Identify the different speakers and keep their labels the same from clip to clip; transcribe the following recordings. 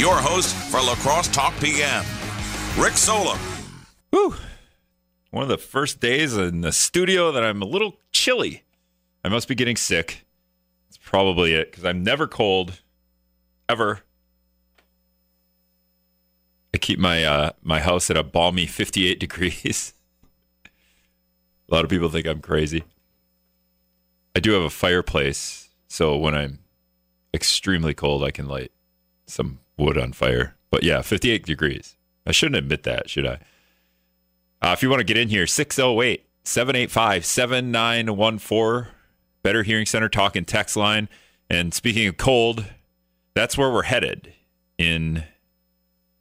Speaker 1: your host for La Crosse Talk PM, Rick Solem.
Speaker 2: Whew. One of the first days in the studio that I'm a little chilly. I must be getting sick. It's probably it because I'm never cold, ever. I keep my uh, my house at a balmy 58 degrees. a lot of people think I'm crazy. I do have a fireplace, so when I'm extremely cold, I can light some wood on fire. But yeah, 58 degrees. I shouldn't admit that, should I? Uh, if you want to get in here, 608 785 7914, Better Hearing Center talking text line. And speaking of cold, that's where we're headed in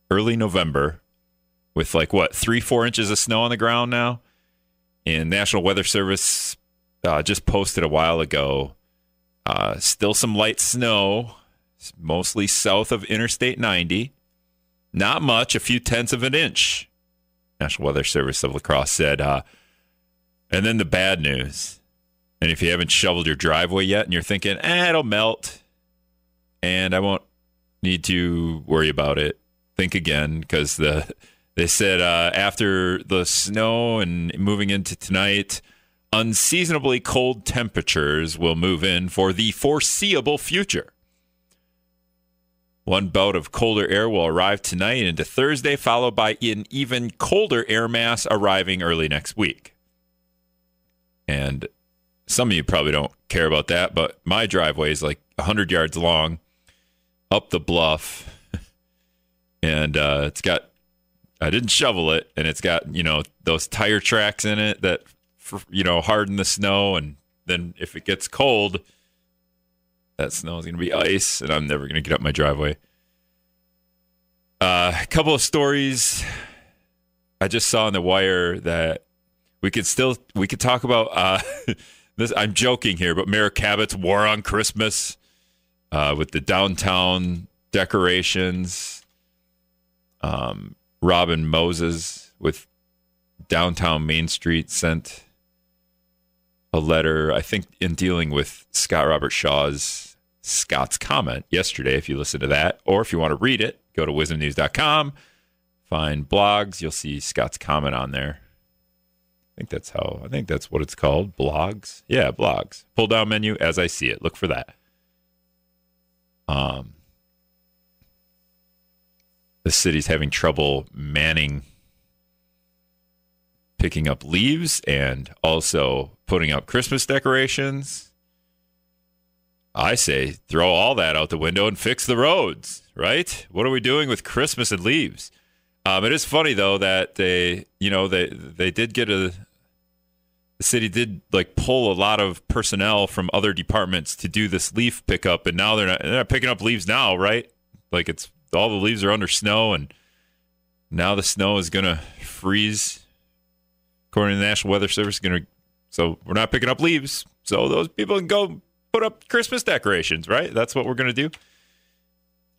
Speaker 2: early November with like what, three, four inches of snow on the ground now. And National Weather Service uh, just posted a while ago. Uh, still some light snow, mostly south of Interstate 90. Not much, a few tenths of an inch. National Weather Service of La Crosse said. Uh, and then the bad news. And if you haven't shoveled your driveway yet and you're thinking, eh, it'll melt and I won't need to worry about it, think again because the they said uh, after the snow and moving into tonight, unseasonably cold temperatures will move in for the foreseeable future. One bout of colder air will arrive tonight into Thursday, followed by an even colder air mass arriving early next week. And some of you probably don't care about that, but my driveway is like 100 yards long up the bluff. and uh, it's got, I didn't shovel it, and it's got, you know, those tire tracks in it that, you know, harden the snow. And then if it gets cold, that snow is going to be ice, and I'm never going to get up my driveway. Uh, a couple of stories I just saw on the wire that we could still we could talk about. Uh, this I'm joking here, but Mayor Kabat's war on Christmas uh, with the downtown decorations. Um, Robin Moses with downtown Main Street sent a letter, I think, in dealing with Scott Robert Shaw's Scott's comment yesterday. If you listen to that, or if you want to read it, go to WIZMnews.com, find blogs. You'll see Scott's comment on there. I think that's how, I think that's what it's called. Blogs. Yeah, blogs. Pull down menu as I see it. Look for that. Um, the city's having trouble manning picking up leaves and also putting up Christmas decorations. I say throw all that out the window and fix the roads, right? What are we doing with Christmas and leaves? Um, it is funny though that they, you know, they they did get a the city did like pull a lot of personnel from other departments to do this leaf pickup, and now they're not they're not picking up leaves now, right? Like it's all the leaves are under snow, and now the snow is gonna freeze. According to the National Weather Service, gonna so we're not picking up leaves, so those people can go put up Christmas decorations, right? That's what we're gonna do.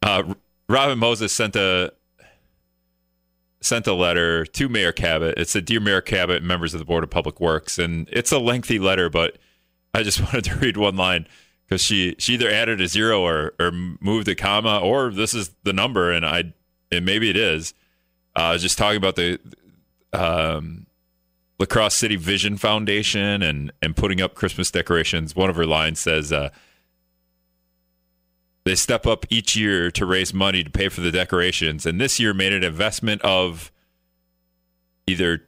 Speaker 2: Uh, Robin Moses sent a sent a letter to Mayor Kabat. It said, Dear Mayor Kabat, members of the Board of Public Works. And it's a lengthy letter, but I just wanted to read one line because she, she either added a zero or, or moved a comma, or this is the number, and I and maybe it is. Uh, just talking about the um, La Crosse City Vision Foundation and and putting up Christmas decorations. One of her lines says, uh, they step up each year to raise money to pay for the decorations, and this year made an investment of either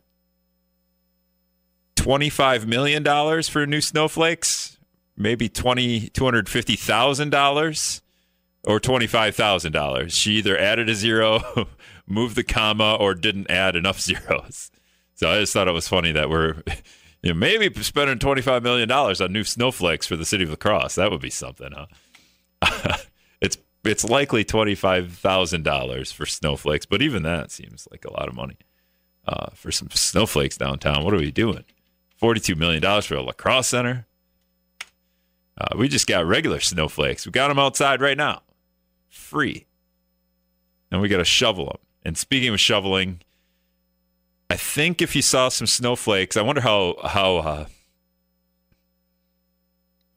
Speaker 2: $25 million for new snowflakes, maybe twenty two hundred fifty thousand dollars or $25,000. She either added a zero, moved the comma, or didn't add enough zeros. So I just thought it was funny that we're you know, maybe spending $25 million on new snowflakes for the city of La Crosse. That would be something, huh? it's it's likely twenty five thousand dollars for snowflakes, but even that seems like a lot of money uh, for some snowflakes downtown. What are we doing? Forty two million dollars for a La Crosse Center. Uh, we just got regular snowflakes. We got them outside right now, free, and we got to shovel them. And speaking of shoveling, I think if you saw some snowflakes, I wonder how how uh,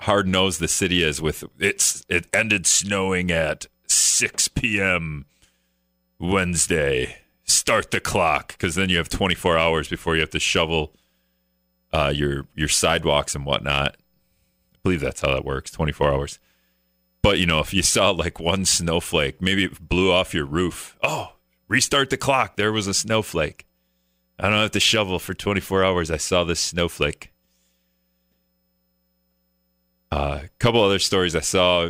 Speaker 2: hard nosed the city is with it's it ended snowing at 6 p.m. Wednesday, start the clock because then you have 24 hours before you have to shovel uh, your your sidewalks and whatnot. I believe that's how that works. 24 hours. But you know, if you saw like one snowflake, maybe it blew off your roof. Oh, restart the clock. There was a snowflake. I don't have to shovel for 24 hours. I saw this snowflake. A uh, couple other stories I saw.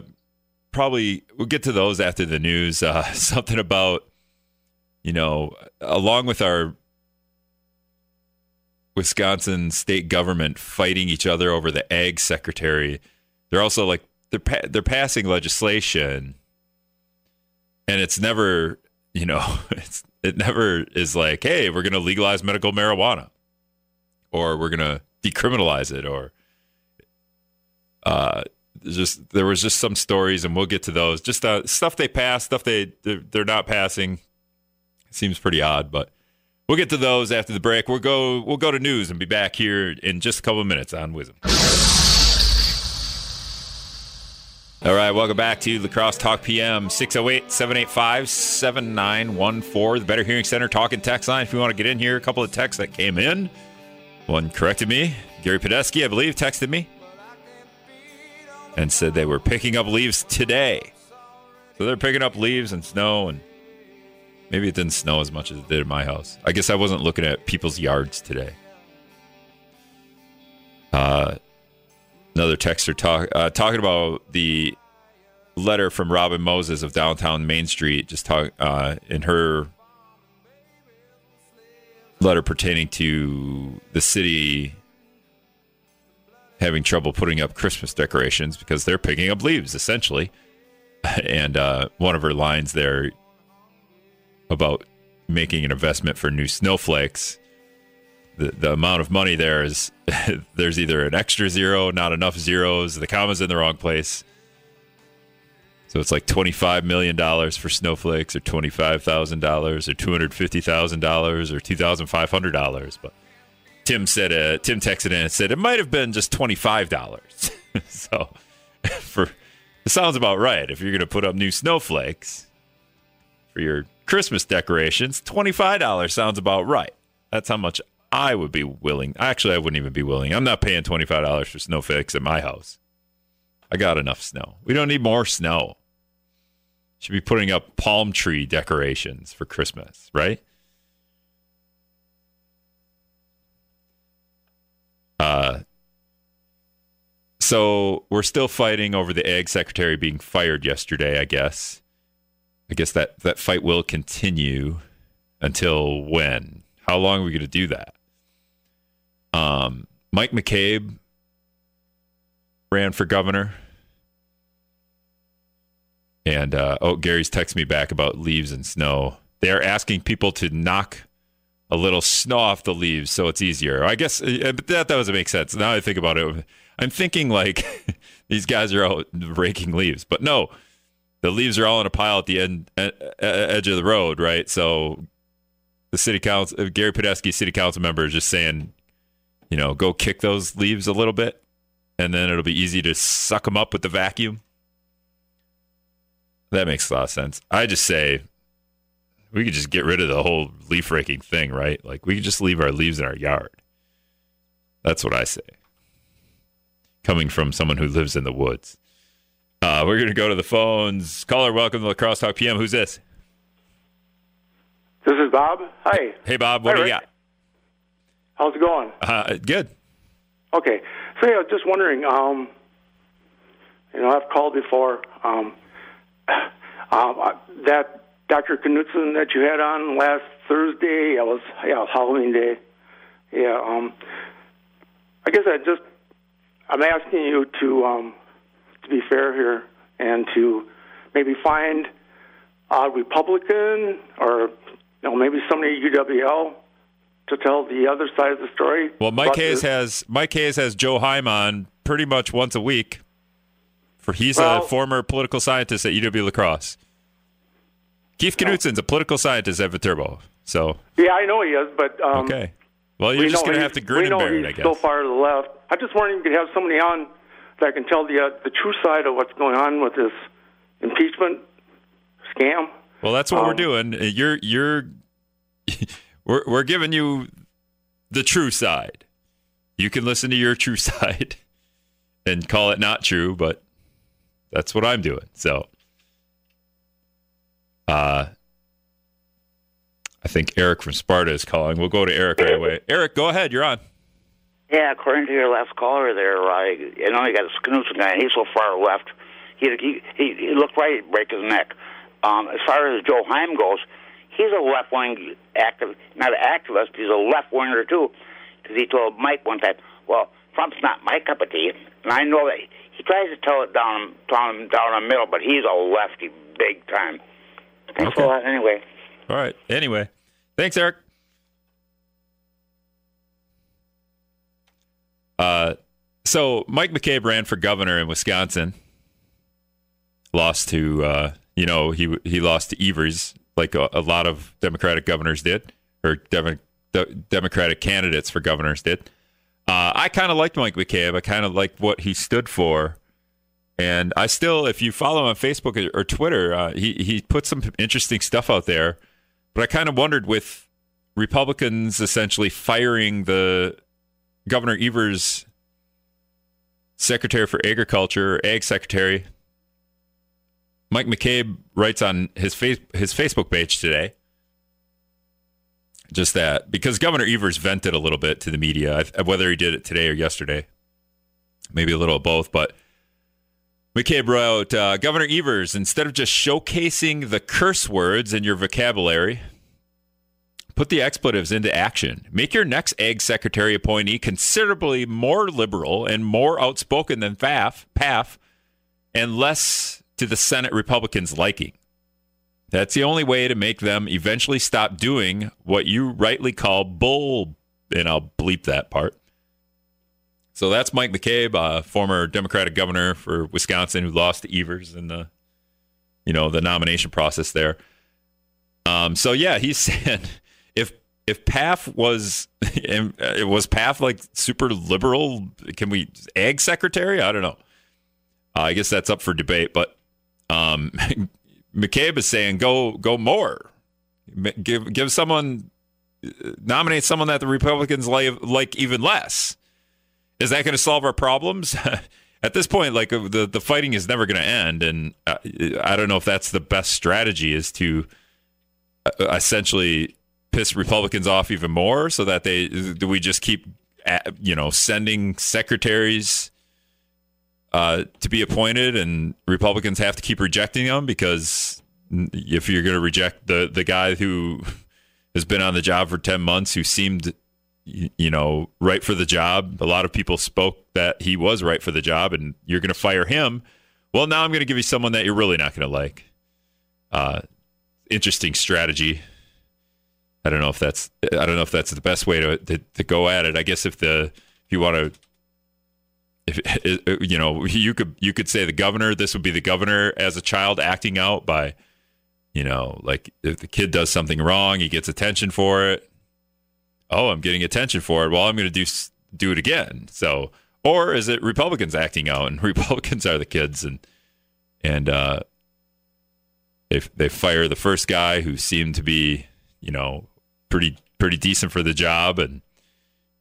Speaker 2: Probably we'll get to those after the news. Uh, something about, you know, along with our Wisconsin state government fighting each other over the ag secretary, they're also like they're pa- they're passing legislation, and it's never, you know, it's it never is like, hey, we're going to legalize medical marijuana, or we're going to decriminalize it, or uh, just there was just some stories, and we'll get to those. Just uh, stuff they pass, stuff they they're, they're not passing. Seems pretty odd, but we'll get to those after the break. We'll go we'll go to news and be back here in just a couple of minutes on WIZM. All right, welcome back to La Crosse Talk PM 608 785 7914. The Better Hearing Center talking text line. If you want to get in here, a couple of texts that came in. One corrected me. Gary Padesky, I believe, texted me and said they were picking up leaves today. So they're picking up leaves and snow, and maybe it didn't snow as much as it did in my house. I guess I wasn't looking at people's yards today. Uh, another texter talk, uh, talking about the letter from Robin Moses of downtown Main Street, just talk uh, in her letter pertaining to the city having trouble putting up Christmas decorations because they're picking up leaves, essentially. And uh, one of her lines there about making an investment for new snowflakes, the, the amount of money there is there's either an extra zero, not enough zeros, the comma's in the wrong place. So it's like $25 million for snowflakes or $25,000 or $250,000 or $2,500. But Tim said, uh, Tim texted in and said it might have been just twenty five dollars. so, for it sounds about right. If you're going to put up new snowflakes for your Christmas decorations, twenty five dollars sounds about right. That's how much I would be willing. Actually, I wouldn't even be willing. I'm not paying twenty five dollars for snowflakes at my house. I got enough snow. We don't need more snow. Should be putting up palm tree decorations for Christmas, right? Uh, so we're still fighting over the ag secretary being fired yesterday. I guess. I guess that that fight will continue until when? How long are we going to do that? Um, Mike McCabe ran for governor. And uh, oh, Gary's texting me back about leaves and snow. They're asking people to knock a little snow off the leaves so it's easier. I guess uh, that that doesn't make sense. Now I think about it, I'm thinking like these guys are out raking leaves, but no, the leaves are all in a pile at the end edge of the road, right? So the city council, uh, Gary Padesky, city council member, is just saying, you know, go kick those leaves a little bit, and then it'll be easy to suck them up with the vacuum. That makes a lot of sense. I just say we could just get rid of the whole leaf raking thing, right? Like we could just leave our leaves in our yard. That's what I say. Coming from someone who lives in the woods. Uh, we're going to go to the phones. Caller, welcome to La Crosse Talk PM. Who's this?
Speaker 3: This is Bob. Hi.
Speaker 2: Hey, Bob. What
Speaker 3: Hi,
Speaker 2: do you
Speaker 3: Rick.
Speaker 2: got?
Speaker 3: How's it going?
Speaker 2: Uh, good.
Speaker 3: Okay. So yeah, I was just wondering. Um, you know, I've called before. Um, um, that Dr. Knutson that you had on last Thursday. It was yeah, was Halloween day. Yeah. Um, I guess I just I'm asking you to um, to be fair here and to maybe find a Republican or you know maybe somebody at UWL to tell the other side of the story.
Speaker 2: Well, Mike Hayes has Mike Hayes has Joe Heim on pretty much once a week. For he's a former political scientist at UW La Crosse. Keith Knutson's a political scientist at Viterbo. So
Speaker 3: Yeah, I know he is, but um,
Speaker 2: okay. Well, you're
Speaker 3: we
Speaker 2: just going to have to grin and bear it, I guess.
Speaker 3: so far to the left. I just wondering if you could have somebody on that can tell the uh, the true side of what's going on with this impeachment scam.
Speaker 2: Well, that's what we're
Speaker 3: Um,
Speaker 2: doing. Uh, You're you're we're we're giving you the true side. You can listen to your true side and call it not true, but that's what I'm doing. So, uh, I think Eric from Sparta is calling. We'll go to Eric right away. Eric, go ahead. You're on.
Speaker 4: Yeah, according to your last caller there, I, I know you got a Knutson guy. and He's so far left. He he he, he looked right, he'd break his neck. Um, as far as Joe Heim goes, he's a left wing active, not an activist. He's a left winger too, because he told Mike one time, "Well, Trump's not my cup of tea," and I know that he tries to tell it down, down, down the middle, but he's a lefty big time. Thanks
Speaker 2: Okay.
Speaker 4: a lot. Anyway.
Speaker 2: All right. Anyway, thanks, Eric. Uh, so Mike McCabe ran for governor in Wisconsin. Lost to, uh, you know, he he lost to Evers, like a, a lot of Democratic governors did, or Demo- de- Democratic candidates for governors did. Uh, I kind of liked Mike McCabe. I kind of liked what he stood for. And I still, if you follow him on Facebook or, or Twitter, uh, he he put some interesting stuff out there. But I kind of wondered with Republicans essentially firing the Governor Evers Secretary for Agriculture, Ag Secretary. Mike McCabe writes on his face, his Facebook page today just that because Governor Evers vented a little bit to the media, whether he did it today or yesterday, maybe a little of both, but McCabe wrote, uh, Governor Evers, instead of just showcasing the curse words in your vocabulary, put the expletives into action. Make your next Ag Secretary appointee considerably more liberal and more outspoken than Pfaff, Pfaff, and less to the Senate Republicans' liking. That's the only way to make them eventually stop doing what you rightly call bull, and I'll bleep that part. So that's Mike McCabe, uh, former Democratic governor for Wisconsin, who lost to Evers in the, you know, the nomination process there. Um, so yeah, he's saying if if Pfaff was it was Pfaff like super liberal, can we ag secretary? I don't know. Uh, I guess that's up for debate, but um, McCabe is saying go go more, give give someone nominate someone that the Republicans like like even less. Is that going to solve our problems? At this point, like uh, the the fighting is never going to end, and uh, I don't know if that's the best strategy. Is to uh, essentially piss Republicans off even more, so that they do we just keep uh, you know sending secretaries uh, to be appointed, and Republicans have to keep rejecting them because if you're going to reject the the guy who has been on the job for ten months, who seemed you know right for the job, a lot of people spoke that he was right for the job, and you're going to fire him. Well, now I'm going to give you someone that you're really not going to like. Uh, interesting strategy. I don't know if that's I don't know if that's the best way to to, to go at it. I guess if the if you want to if you know you could you could say the governor this would be the governor as a child acting out by you know like if the kid does something wrong he gets attention for it. Oh i'm getting attention for it. Well i'm going to do do it again. So or is it republicans acting out? And republicans are the kids and and uh they they fire the first guy who seemed to be you know pretty pretty decent for the job and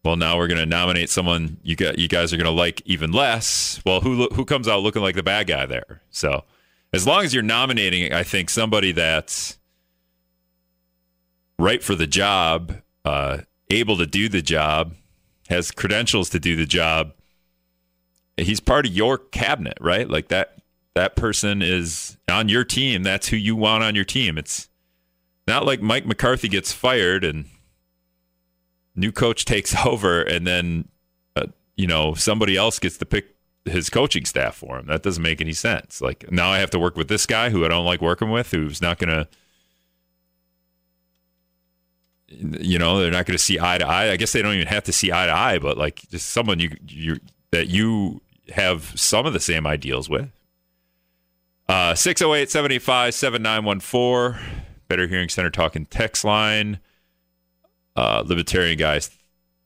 Speaker 2: well, now we're going to nominate someone you got you guys are going to like even less. Well, who who comes out looking like the bad guy there? So, as long as you're nominating, I think somebody that's right for the job, uh, able to do the job, has credentials to do the job. He's part of your cabinet, right? Like that that person is on your team. That's who you want on your team. It's not like Mike McCarthy gets fired and new coach takes over and then uh, you know somebody else gets to pick his coaching staff for him. That doesn't make any sense. Like now i have to work with this guy who i don't like working with who's not gonna you know they're not gonna see eye to eye. I guess they don't even have to see eye to eye but like just someone you you that you have some of the same ideals with. Uh 608-785-7914 better hearing center talking text line uh, libertarian guys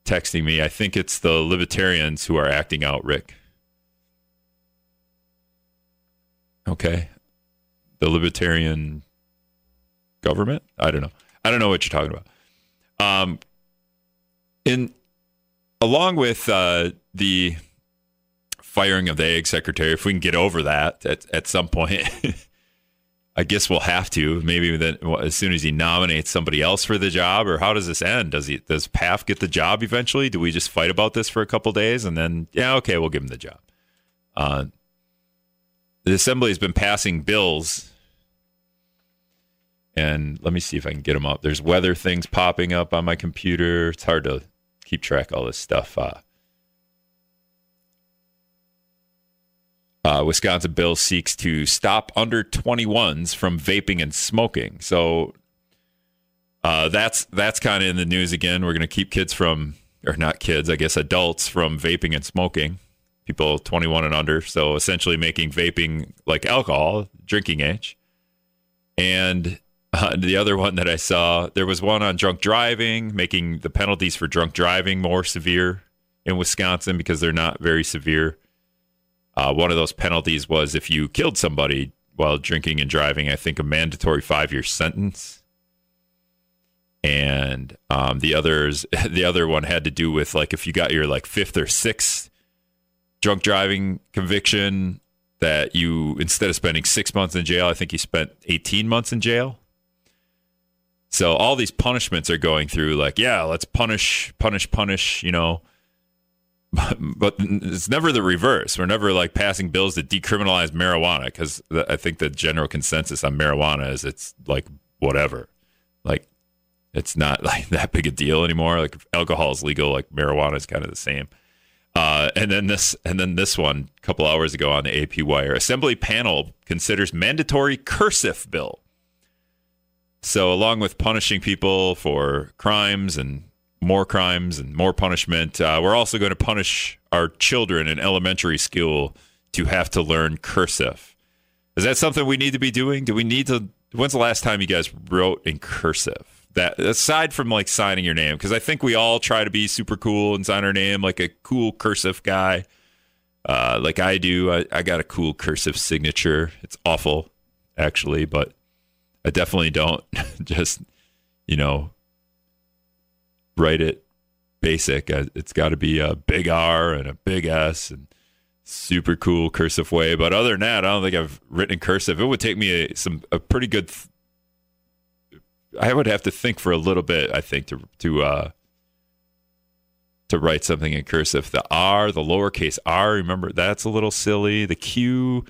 Speaker 2: texting me. I think it's the libertarians who are acting out, Rick. Okay. The libertarian government. I don't know. I don't know what you're talking about. Um, in along with uh, the firing of the egg secretary, if we can get over that at, at some point, I guess we'll have to. Maybe then, as soon as he nominates somebody else for the job, or how does this end? Does he does Pfaff get the job eventually? Do we just fight about this for a couple days and then yeah, okay, we'll give him the job? Uh, the assembly has been passing bills, and let me see if I can get them up. There's weather things popping up on my computer. It's hard to keep track all this stuff. Uh, Uh, Wisconsin bill seeks to stop under 21s from vaping and smoking. So uh, that's that's kind of in the news again. We're going to keep kids from, or not kids, I guess adults from vaping and smoking. People 21 and under. So essentially making vaping like alcohol, drinking age. And uh, the other one that I saw, there was one on drunk driving, making the penalties for drunk driving more severe in Wisconsin because they're not very severe. Uh, one of those penalties was if you killed somebody while drinking and driving, I think a mandatory five year sentence. And um, the others, the other one had to do with like if you got your like fifth or sixth drunk driving conviction, that you instead of spending six months in jail, I think you spent eighteen months in jail. So all these punishments are going through like, yeah, let's punish, punish, punish, you know, but it's never the reverse. We're never like passing bills to decriminalize marijuana because I think the general consensus on marijuana is it's like whatever, like it's not like that big a deal anymore. Like alcohol is legal, like marijuana is kind of the same. Uh, and then this, and then this one, a couple hours ago on the AP Wire, Assembly panel considers mandatory cursive bill. So, along with punishing people for crimes and more crimes and more punishment. Uh, we're also going to punish our children in elementary school to have to learn cursive. Is that something we need to be doing? Do we need to? When's the last time you guys wrote in cursive? That aside from like signing your name, because I think we all try to be super cool and sign our name like a cool cursive guy, uh, like I do. I, I got a cool cursive signature. It's awful, actually, but I definitely don't just you know write it basic. Uh, it's got to be a big R and a big S and super cool cursive way. But other than that, I don't think I've written in cursive. It would take me a, some a pretty good. Th- I would have to think for a little bit. I think to to uh, to write something in cursive. The R, the lowercase R, remember that's a little silly. The Q,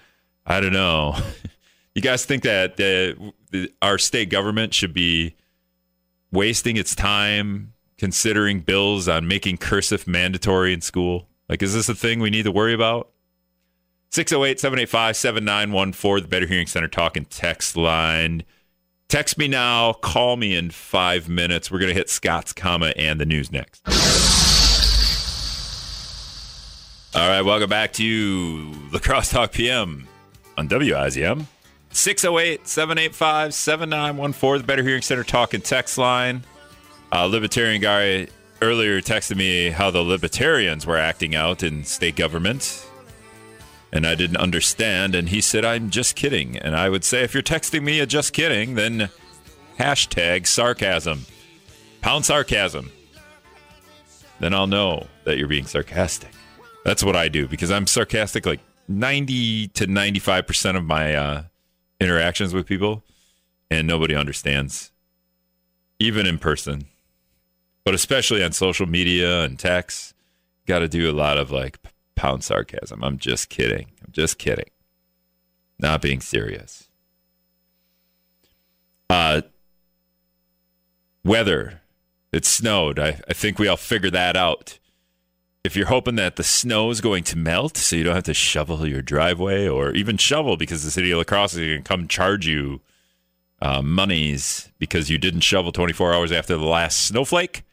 Speaker 2: I don't know. you guys think that the, the, our state government should be wasting its time considering bills on making cursive mandatory in school? Like, is this a thing we need to worry about? 608 785 7914, the Better Hearing Center talking text line. Text me now, call me in five minutes. We're going to hit Scott's comma and the news next. All right, welcome back to La Crosse Talk PM on WIZM. 608 785 7914, the Better Hearing Center talking text line. A libertarian guy earlier texted me how the libertarians were acting out in state government. And I didn't understand. And he said, I'm just kidding. And I would say, if you're texting me a just kidding, then hashtag sarcasm. Pound sarcasm. Then I'll know that you're being sarcastic. That's what I do because I'm sarcastic like 90 to 95% of my uh, interactions with people, and nobody understands, even in person but especially on social media and text, got to do a lot of like pound sarcasm. I'm just kidding. I'm just kidding. Not being serious. Uh, weather. It snowed. I, I think we all figured that out. If you're hoping that the snow is going to melt so you don't have to shovel your driveway or even shovel because the city of La Crosse is going to come charge you uh, monies because you didn't shovel 24 hours after the last snowflake,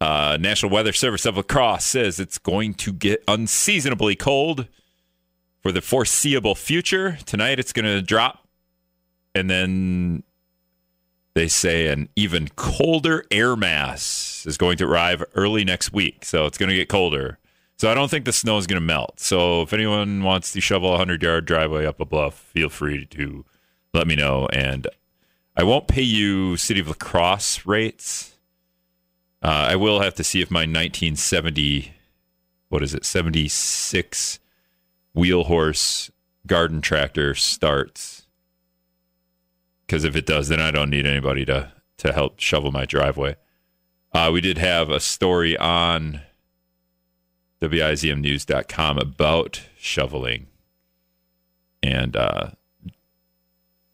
Speaker 2: uh, National Weather Service of La Crosse says it's going to get unseasonably cold for the foreseeable future. Tonight it's going to drop, and then they say an even colder air mass is going to arrive early next week. So it's going to get colder. So I don't think the snow is going to melt. So if anyone wants to shovel a 100 yard driveway up a bluff, feel free to let me know. And I won't pay you City of La Crosse rates. Uh, I will have to see if my 1970, what is it, 76 wheel horse garden tractor starts. Because if it does, then I don't need anybody to, to help shovel my driveway. Uh, we did have a story on WIZMnews.com about shoveling. And uh,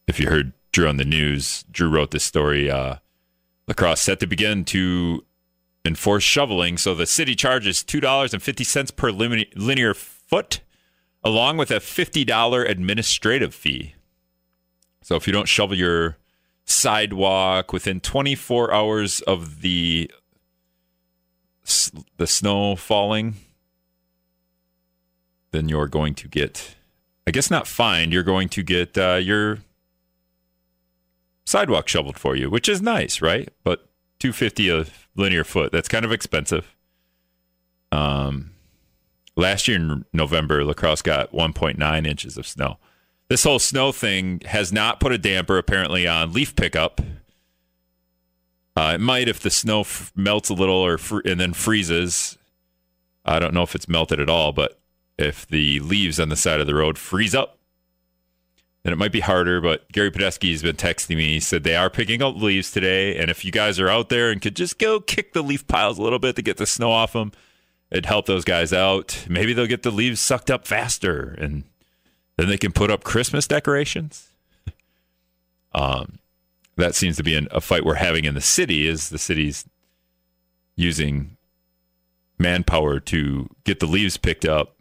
Speaker 2: if you heard Drew on the news, Drew wrote this story. Uh, La Crosse set to begin to enforce shoveling. So the city charges $2.50 per linear foot, along with a $50 administrative fee. So if you don't shovel your sidewalk within 24 hours of the the snow falling, then you're going to get, I guess not fined, you're going to get uh, your sidewalk shoveled for you, which is nice, right? But 250 a linear foot, that's kind of expensive. Um, last year in November, La Crosse got 1.9 inches of snow. This whole snow thing has not put a damper apparently on leaf pickup. Uh, it might if the snow f- melts a little or fr- and then freezes. I don't know if it's melted at all, but if the leaves on the side of the road freeze up, then it might be harder. But Gary Padesky has been texting me. He said they are picking up leaves today. And if you guys are out there and could just go kick the leaf piles a little bit to get the snow off them, it'd help those guys out. Maybe they'll get the leaves sucked up faster and then they can put up Christmas decorations. um, that seems to be an, a fight we're having in the city is the city's using manpower to get the leaves picked up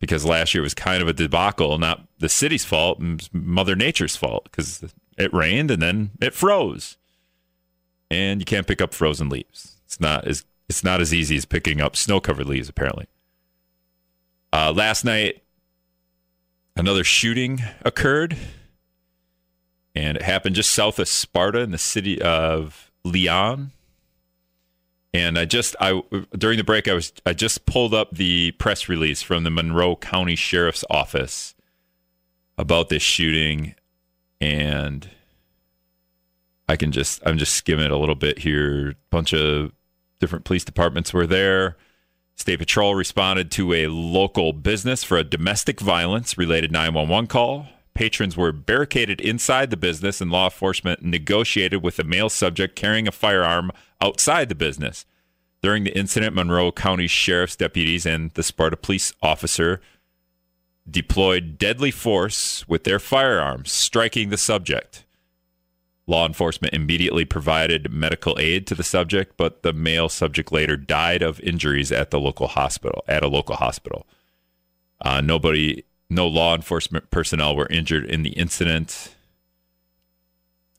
Speaker 2: because last year was kind of a debacle, not the city's fault, Mother Nature's fault because it rained and then it froze, and you can't pick up frozen leaves. It's not as it's not as easy as picking up snow-covered leaves. Apparently, uh, last night another shooting occurred, and it happened just south of Sparta in the city of Leon. And I just I during the break I was I just pulled up the press release from the Monroe County Sheriff's Office about this shooting and I can just I'm just skimming it a little bit here. A bunch of different police departments were there. State Patrol responded to a local business for a domestic violence related 911 call. Patrons were barricaded inside the business, and law enforcement negotiated with a male subject carrying a firearm outside the business. During the incident, Monroe County Sheriff's deputies and the Sparta police officer deployed deadly force with their firearms, striking the subject. Law enforcement immediately provided medical aid to the subject, but the male subject later died of injuries at the local hospital. At a local hospital, uh, nobody, no law enforcement personnel were injured in the incident.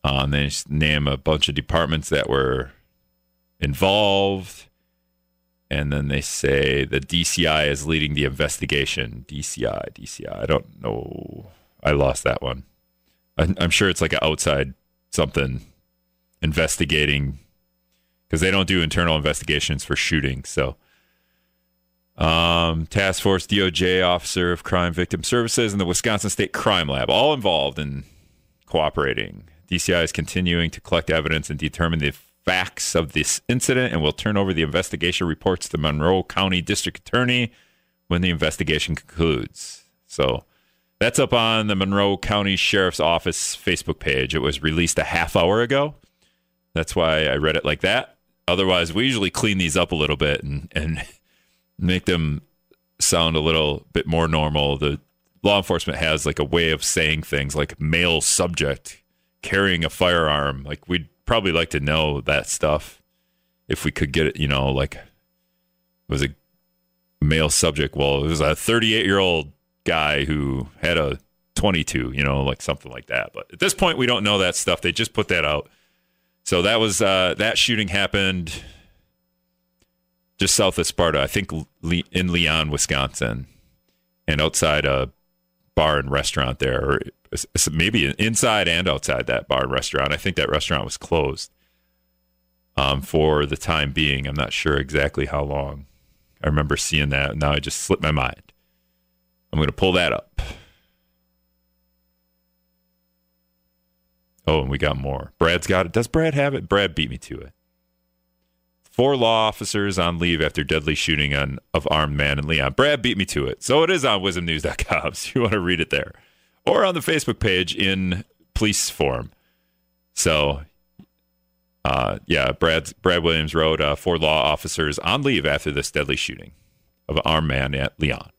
Speaker 2: Uh, they name a bunch of departments that were involved. And then they say the DCI is leading the investigation. DCI, DCI. I don't know. I lost that one. I'm sure it's like an outside something investigating because they don't do internal investigations for shooting. So, um, Task Force DOJ Officer of Crime Victim Services and the Wisconsin State Crime Lab all involved in cooperating. DCI is continuing to collect evidence and determine the facts of this incident and will turn over the investigation reports to Monroe County District Attorney when the investigation concludes. So that's up on the Monroe County Sheriff's Office Facebook page. It was released a half hour ago. That's why I read it like that. Otherwise, we usually clean these up a little bit and, and make them sound a little bit more normal. The law enforcement has like a way of saying things like male subject carrying a firearm. Like we'd probably like to know that stuff if we could get it, you know, like was a male subject. Well, it was a 38 year old guy who had a 22, you know, like something like that. But at this point, we don't know that stuff. They just put that out. So that was uh, that shooting happened just south of Sparta, I think in Leon, Wisconsin, and outside a bar and restaurant there, or maybe inside and outside that bar and restaurant. I think that restaurant was closed um, for the time being. I'm not sure exactly how long. I remember seeing that. Now I just slipped my mind. I'm going to pull that up. Oh, and we got more. Brad's got it. Does Brad have it? Brad beat me to it. Four law officers on leave after deadly shooting on, of armed man in Leon. Brad beat me to it. So it is on WIZMnews.com so you want to read it there. Or on the Facebook page in police form. So uh, yeah, Brad Brad Williams wrote uh, four law officers on leave after this deadly shooting of an armed man at Leon.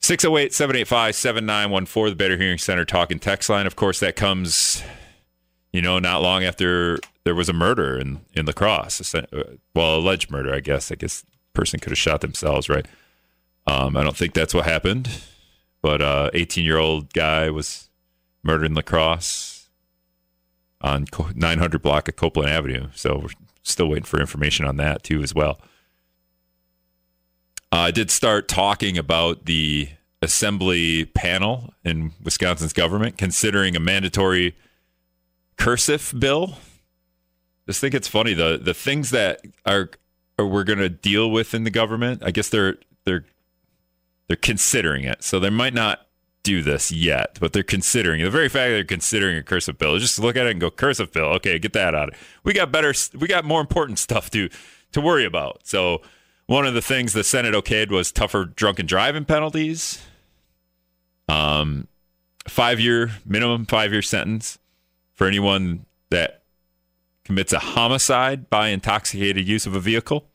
Speaker 2: 608 785 7914, the Better Hearing Center talking text line. Of course, that comes, you know, not long after there was a murder in, in La Crosse. Uh, well, alleged murder, I guess. I guess person could have shot themselves, right? Um, I don't think that's what happened, but uh, 18 year old guy was murdered in La Crosse on 900 block of Copeland Avenue. So we're still waiting for information on that too, as well. Uh, I did start talking about the assembly panel in Wisconsin's government considering a mandatory cursive bill. I just think it's funny the the things that are, are we're going to deal with in the government. I guess they're they're they're considering it, so they might not do this yet, but they're considering it. the very fact that they're considering a cursive bill. Just look at it and go cursive bill. Okay, get that out. Of we got better. We got more important stuff to to worry about. So one of the things the Senate okayed was tougher drunken driving penalties. Um, five year minimum five year sentence for anyone that commits a homicide by intoxicated use of a vehicle.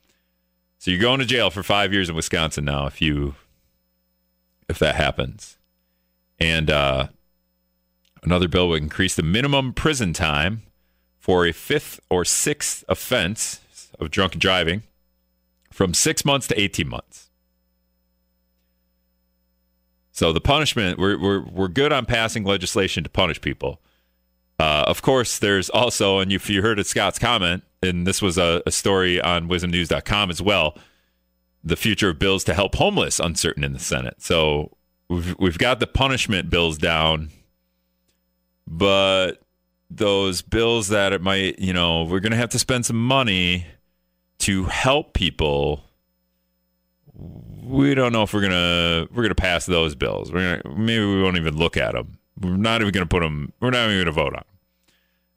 Speaker 2: So you're going to jail for five years in Wisconsin now if you if that happens. And uh, another bill would increase the minimum prison time for a fifth or sixth offense of drunk driving from six months to 18 months. So the punishment, we're, we're, we're good on passing legislation to punish people. Uh, of course, there's also, and if you heard of Scott's comment, and this was a, a story on WIZMnews.com as well, the future of bills to help homeless uncertain in the Senate. So we've, we've got the punishment bills down, but those bills that it might, you know, we're going to have to spend some money to help people we don't know if we're gonna we're gonna pass those bills. We're gonna maybe we won't even look at them. We're not even gonna put them. We're not even gonna vote on them,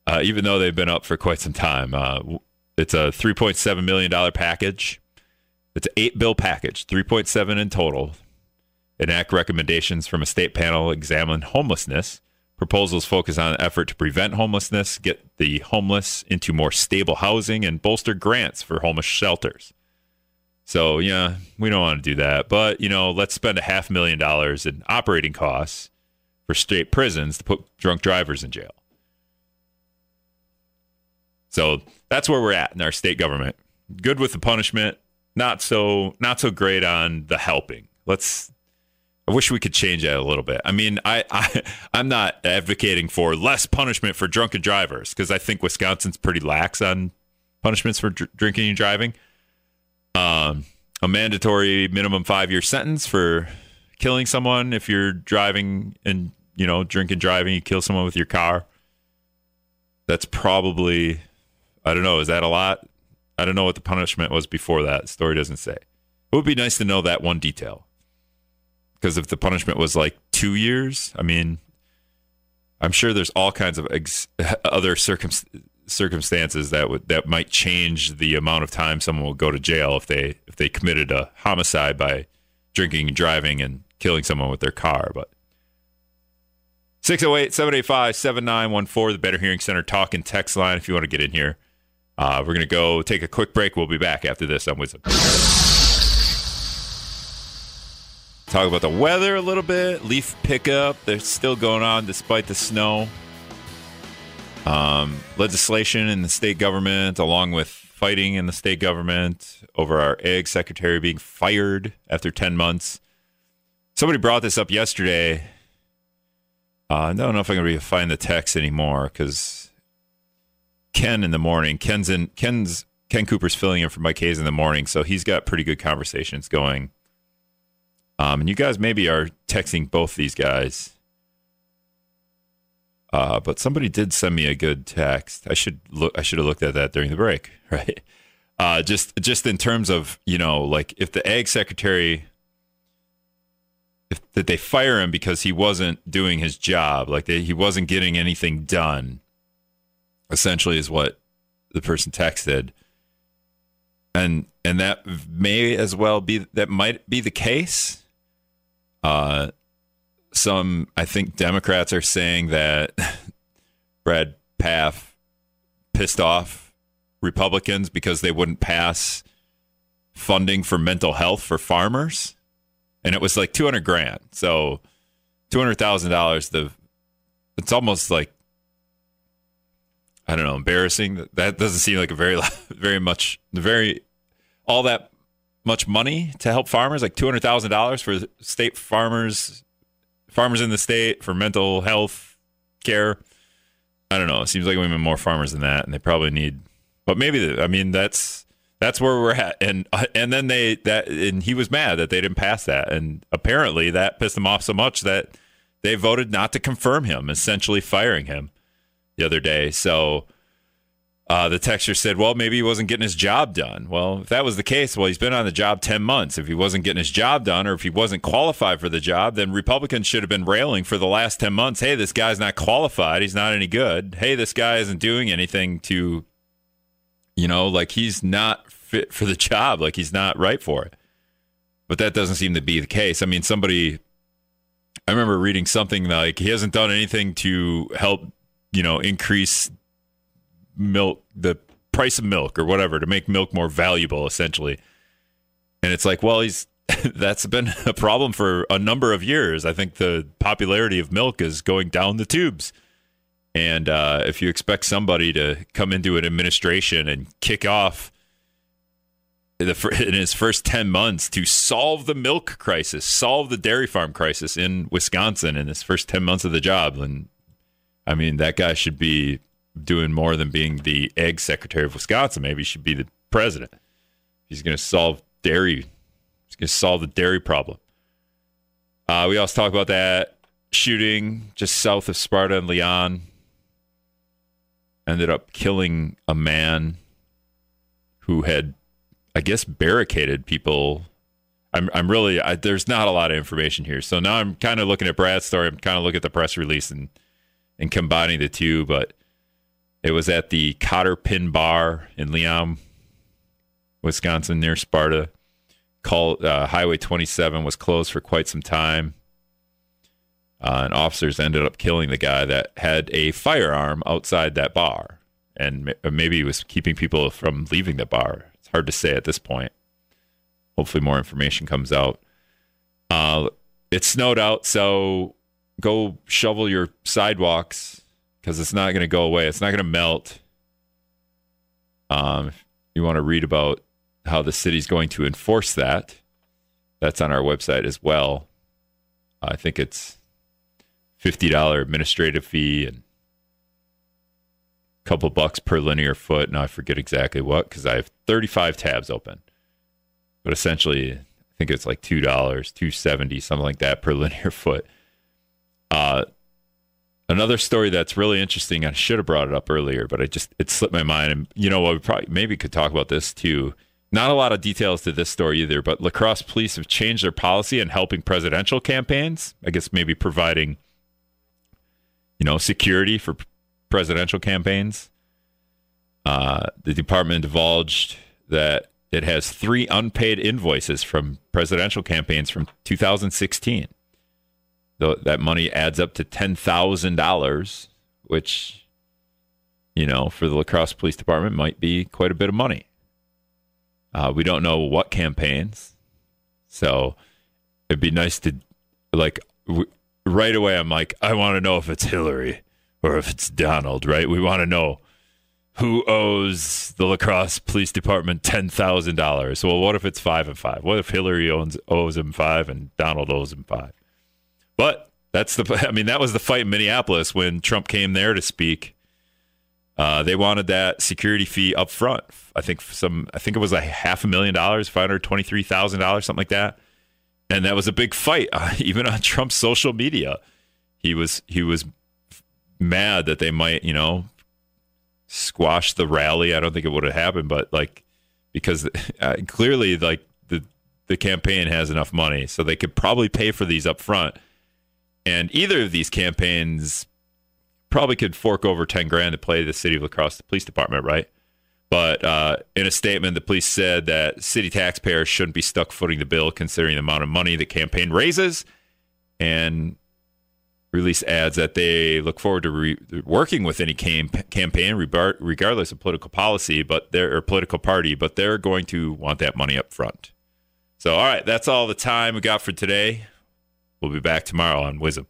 Speaker 2: uh, even though they've been up for quite some time. Uh, it's a three point seven million dollar package. It's an eight bill package, three point seven in total. Enact recommendations from a state panel examine homelessness. Proposals focus on an effort to prevent homelessness, get the homeless into more stable housing, and bolster grants for homeless shelters. So, yeah, we don't want to do that. But, you know, let's spend a half million dollars in operating costs for state prisons to put drunk drivers in jail. So that's where we're at in our state government. Good with the punishment, not so not so great on the helping. Let's I wish we could change that a little bit. I mean, I, I I'm not advocating for less punishment for drunken drivers because I think Wisconsin's pretty lax on punishments for dr- drinking and driving. Um, a mandatory minimum five year sentence for killing someone if you're driving and you know drinking driving, you kill someone with your car. That's probably I don't know. Is that a lot? I don't know what the punishment was before that. Story doesn't say. It would be nice to know that one detail because if the punishment was like two years, I mean, I'm sure there's all kinds of ex- other circum- circumstances that would that might change the amount of time someone will go to jail if they if they committed a homicide by drinking and driving and killing someone with their car. But 608 785 7914, the Better Hearing Center talk and text line if you want to get in here. Uh, we're going to go take a quick break. We'll be back after this on WIZM. Talk about the weather a little bit. Leaf pickup. They're still going on despite the snow. Um, legislation in the state government, along with fighting in the state government over our egg secretary being fired after 10 months. Somebody brought this up yesterday. Uh, I don't know if I'm going to find the text anymore because Ken in the morning, Ken's in, Ken's Ken Cooper's filling in for Mike Hayes in the morning, so he's got pretty good conversations going um, and you guys maybe are texting both these guys. Uh, but somebody did send me a good text. I should look. I should have looked at that during the break, right? Uh, just just in terms of you know, like if the ag secretary that they fire him because he wasn't doing his job, like they, he wasn't getting anything done. Essentially, is what the person texted, and and that may as well be that might be the case. Uh, some I think Democrats are saying that Brad Pfaff pissed off Republicans because they wouldn't pass funding for mental health for farmers and it was like 200 grand. So $200,000 the it's almost like I don't know, embarrassing. That doesn't seem like a very very much very all that much money to help farmers, like $200,000 for state farmers farmers in the state for mental health care. I don't know. It seems like we have more farmers than that and they probably need but maybe I mean that's that's where we're at. And uh, and then they that and he was mad that they didn't pass that. And apparently that pissed him off so much that they voted not to confirm him essentially firing him the other day. So uh, the texter said well maybe he wasn't getting his job done. Well if that was the case well he's been on the job 10 months. If he wasn't getting his job done or if he wasn't qualified for the job then republicans should have been railing for the last 10 months. Hey this guy's not qualified. He's not any good. Hey this guy isn't doing anything to you know, like he's not fit for the job, like he's not right for it. But that doesn't seem to be the case. I mean, somebody, I remember reading something like he hasn't done anything to help, you know, increase milk, the price of milk or whatever, to make milk more valuable, essentially. And it's like, well, he's that's been a problem for a number of years. I think the popularity of milk is going down the tubes. And uh, if you expect somebody to come into an administration and kick off in, his first 10 months to solve the milk crisis, solve the dairy farm crisis in Wisconsin in his first 10 months of the job, then I mean, that guy should be doing more than being the ag secretary of Wisconsin. Maybe he should be the president. He's going to solve dairy. He's going to solve the dairy problem. Uh, we also talk about that shooting just south of Sparta and Leon ended up killing a man who had, I guess, barricaded people. I'm, I'm really, I, there's not a lot of information here. So now I'm kind of looking at Brad's story. I'm kind of looking at the press release and, and combining the two. But it was at the Cotter Pin Bar in Leon, Wisconsin, near Sparta. Called uh, Highway 27 was closed for quite some time. Uh, and officers ended up killing the guy that had a firearm outside that bar. And maybe he was keeping people from leaving the bar. It's hard to say at this point. Hopefully, more information comes out. Uh, it snowed out, so go shovel your sidewalks because it's not going to go away. It's not going to melt. Um, you want to read about how the city's going to enforce that, that's on our website as well. I think it's $50 administrative fee and a couple bucks per linear foot. Now I forget exactly what because I have 35 tabs open. But essentially, I think it's like $2, 270 something like that per linear foot. Uh, another story that's really interesting. I should have brought it up earlier, but I just it slipped my mind. And you know what? We probably maybe could talk about this too. Not a lot of details to this story either, but La Crosse police have changed their policy in helping presidential campaigns. I guess maybe providing you know, security for presidential campaigns. Uh, the department divulged that it has three unpaid invoices from presidential campaigns from 2016. Though that money adds up to ten thousand dollars, which, you know, for the La Crosse Police Department might be quite a bit of money. Uh, we don't know what campaigns, so it'd be nice to like right away I'm like, I want to know if it's Hillary or if it's Donald, right? We want to know who owes the La Crosse Police Department ten thousand dollars. Well, what if it's five and five? What if Hillary owns owes him five and Donald owes him five? But that's the I mean, that was the fight in Minneapolis when Trump came there to speak. Uh, they wanted that security fee up front. I think some I think it was like half a million dollars, five hundred twenty three thousand dollars, something like that and that was a big fight, uh, even on Trump's social media. He was he was mad that they might, you know, squash the rally. I don't think it would have happened, but like because uh, clearly, like the the campaign has enough money, so they could probably pay for these up front. And either of these campaigns probably could fork over 10 grand to play the city of La Crosse police department, right? But uh, in a statement, the police said that city taxpayers shouldn't be stuck footing the bill considering the amount of money the campaign raises. And release adds that they look forward to re- working with any cam- campaign, regardless of political policy, but their or political party, but they're going to want that money up front. So, all right, that's all the time we got for today. We'll be back tomorrow on WIZM.